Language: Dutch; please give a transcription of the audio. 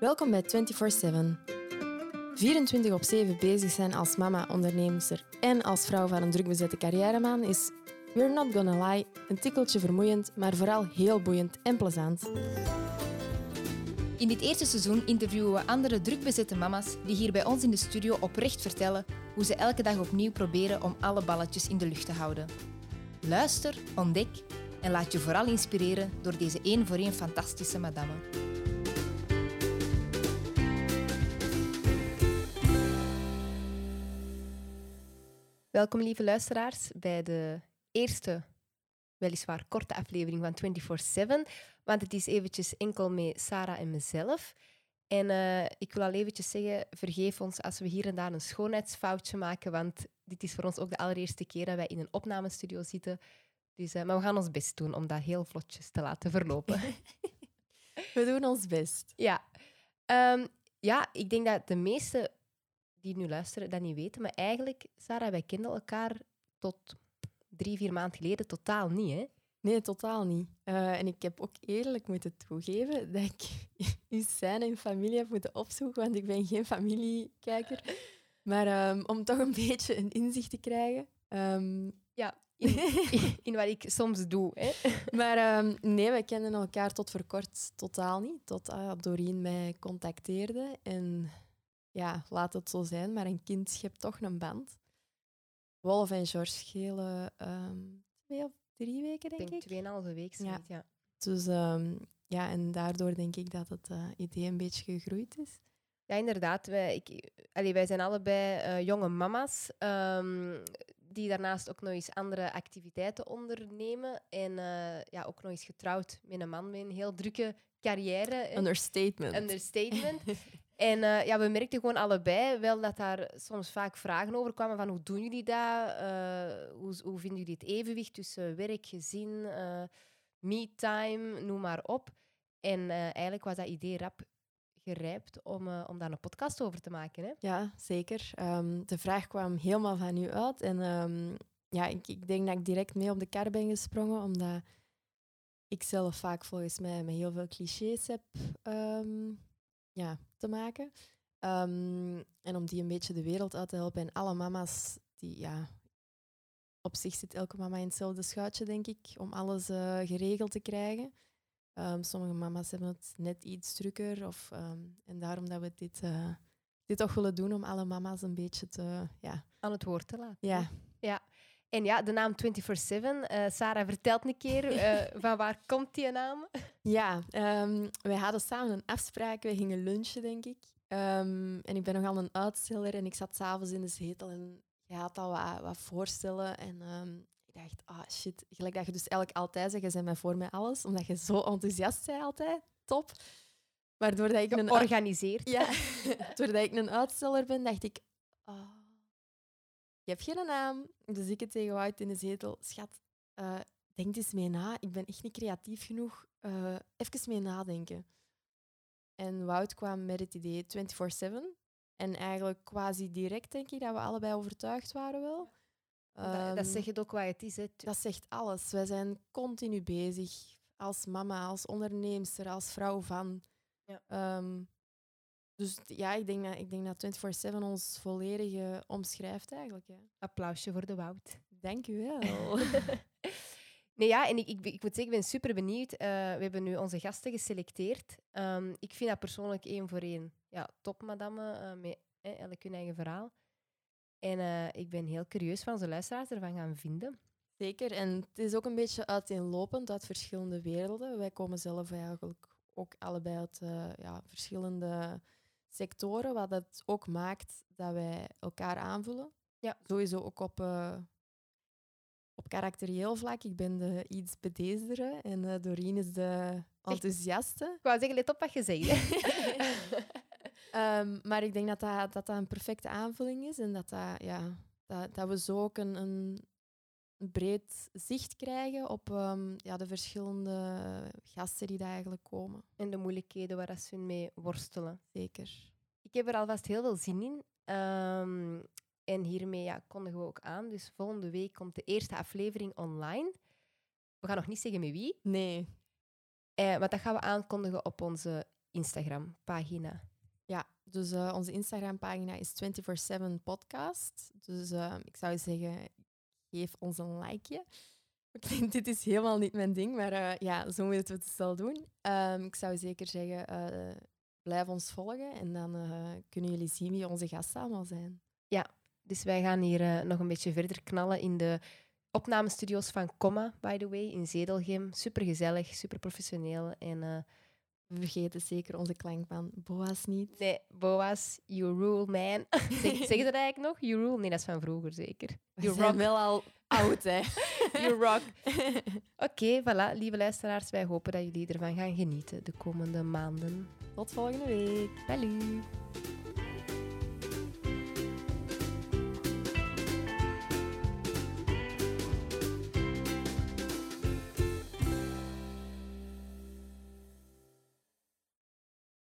Welkom bij 24-7. 24 op 7 bezig zijn als mama, onderneemster en als vrouw van een drukbezette carrièreman is, we're not gonna lie, een tikkeltje vermoeiend, maar vooral heel boeiend en plezant. In dit eerste seizoen interviewen we andere drukbezette mama's die hier bij ons in de studio oprecht vertellen hoe ze elke dag opnieuw proberen om alle balletjes in de lucht te houden. Luister, ontdek en laat je vooral inspireren door deze één voor één fantastische madame. Welkom lieve luisteraars bij de eerste, weliswaar korte aflevering van 24-7. Want het is eventjes enkel met Sarah en mezelf. En uh, ik wil al eventjes zeggen, vergeef ons als we hier en daar een schoonheidsfoutje maken, want dit is voor ons ook de allereerste keer dat wij in een opnamestudio zitten. Dus, uh, maar we gaan ons best doen om dat heel vlotjes te laten verlopen. we doen ons best. Ja. Um, ja, ik denk dat de meesten die nu luisteren dat niet weten, maar eigenlijk, Sarah, wij kenden elkaar tot drie, vier maanden geleden totaal niet, hè? Nee, totaal niet. Uh, en ik heb ook eerlijk moeten toegeven dat ik uw zijn en familie heb moeten opzoeken, want ik ben geen familiekijker. Maar um, om toch een beetje een inzicht te krijgen. Um, ja, in, in, wat ik soms doe. Hè. Maar um, nee, we kenden elkaar tot voor kort totaal niet. Tot uh, Doreen mij contacteerde. En ja, laat het zo zijn, maar een kind schept toch een band. Wolf en George schelen twee of drie weken, denk ik. Denk tweeënhalve week, ja. ja. Dus um, ja, en daardoor denk ik dat het uh, idee een beetje gegroeid is. Ja, inderdaad. Wij, ik, allee, wij zijn allebei uh, jonge mama's. Um, die daarnaast ook nog eens andere activiteiten ondernemen. En uh, ja, ook nog eens getrouwd met een man met een heel drukke carrière. Understatement. Understatement. en uh, ja, we merkten gewoon allebei wel dat daar soms vaak vragen over kwamen van hoe doen jullie dat? Uh, hoe, hoe vinden jullie het evenwicht tussen werk, gezin, me-time, noem maar op. En eigenlijk was dat idee rap gerijpt om, uh, om daar een podcast over te maken. Hè? Ja, zeker. Um, de vraag kwam helemaal van u uit. En um, ja, ik, ik, denk dat ik direct mee op de kar ben gesprongen, omdat ik zelf vaak volgens mij met heel veel clichés heb um, ja, te maken. en om die een beetje de wereld uit te helpen. En alle mama's die, ja, op zich zit elke mama in hetzelfde schuitje, denk ik, om alles uh, geregeld te krijgen. Um, sommige mama's hebben het net iets drukker. Of, um, en daarom dat we dit, uh, dit toch willen doen om alle mama's een beetje te... Ja. Aan het woord te laten. Ja. ja. En ja, de naam 24-7. Uh, Sarah vertelt een keer, uh, van waar komt die naam? Ja, um, wij hadden samen een afspraak. We gingen lunchen, denk ik. en ik ben nogal een uitsteller en ik zat s'avonds in de zetel en je had al wat, wat voorstellen. En dacht, ah oh shit, gelijk dat je dus eigenlijk altijd zegt, je bent mij voor mij alles, omdat je zo enthousiast bent altijd. Top. Maar doordat ik een... Georganiseerd. Ja. doordat ik een uitsteller ben, dacht ik, oh, je hebt geen naam. Dus ik het tegen Wout in de zetel, schat, uh, denk eens mee na. Ik ben echt niet creatief genoeg. Uh, even mee nadenken. En Wout kwam met het idee 24-7. En eigenlijk quasi direct denk ik dat we allebei overtuigd waren wel. Dat, dat zegt ook wat het is. Hè. Dat zegt alles. Wij zijn continu bezig. Als mama, als onderneemster, als vrouw van. Ja. Um, dus ja, ik denk dat, ik denk dat 24-7 ons volledig omschrijft eigenlijk. Ja. Applausje voor de Wout. Dank u wel. nee, ja, en ik, ik, ik moet zeggen, ik ben super benieuwd. Uh, we hebben nu onze gasten geselecteerd. Um, ik vind dat persoonlijk één voor één ja, top, madame, uh, met eh, elk hun eigen verhaal. En uh, ik ben heel curieus van onze luisteraars ervan gaan vinden. Zeker, en het is ook een beetje uiteenlopend uit verschillende werelden. Wij komen zelf eigenlijk ook allebei uit uh, ja, verschillende sectoren, wat het ook maakt dat wij elkaar aanvullen. Ja. Sowieso ook op, uh, op karakterieel vlak. Ik ben de iets bedeesdere en uh, Doreen is de enthousiaste. Ik wou zeggen, let op wat je zegt. Um, maar ik denk dat dat, dat dat een perfecte aanvulling is en dat, dat, ja, dat, dat we zo ook een, een breed zicht krijgen op um, ja, de verschillende gasten die daar eigenlijk komen. En de moeilijkheden waar ze mee worstelen. Zeker. Ik heb er alvast heel veel zin in. Um, en hiermee ja, kondigen we ook aan. Dus volgende week komt de eerste aflevering online. We gaan nog niet zeggen met wie. Nee. Eh, maar dat gaan we aankondigen op onze Instagram-pagina. Ja, dus uh, onze Instagram-pagina is 24-7 podcast. Dus uh, ik zou zeggen, geef ons een likeje. Dit is helemaal niet mijn ding, maar uh, ja, zo moeten we het dus wel doen. Um, ik zou zeker zeggen, blijf ons volgen en dan kunnen jullie zien wie onze gasten allemaal zijn. Ja, dus wij gaan hier nog een beetje verder knallen in de opnamestudio's van Comma, by the way, in Zedelgem. Super gezellig, super professioneel en we vergeten zeker onze klankman Boas niet. Nee, Boas, you rule, man. zeg, zeg je dat eigenlijk nog? You rule? Nee, dat is van vroeger zeker. You rock. wel al oud, hè. you rock. Oké, okay, voilà. Lieve luisteraars, wij hopen dat jullie ervan gaan genieten de komende maanden. Tot volgende week. Salut.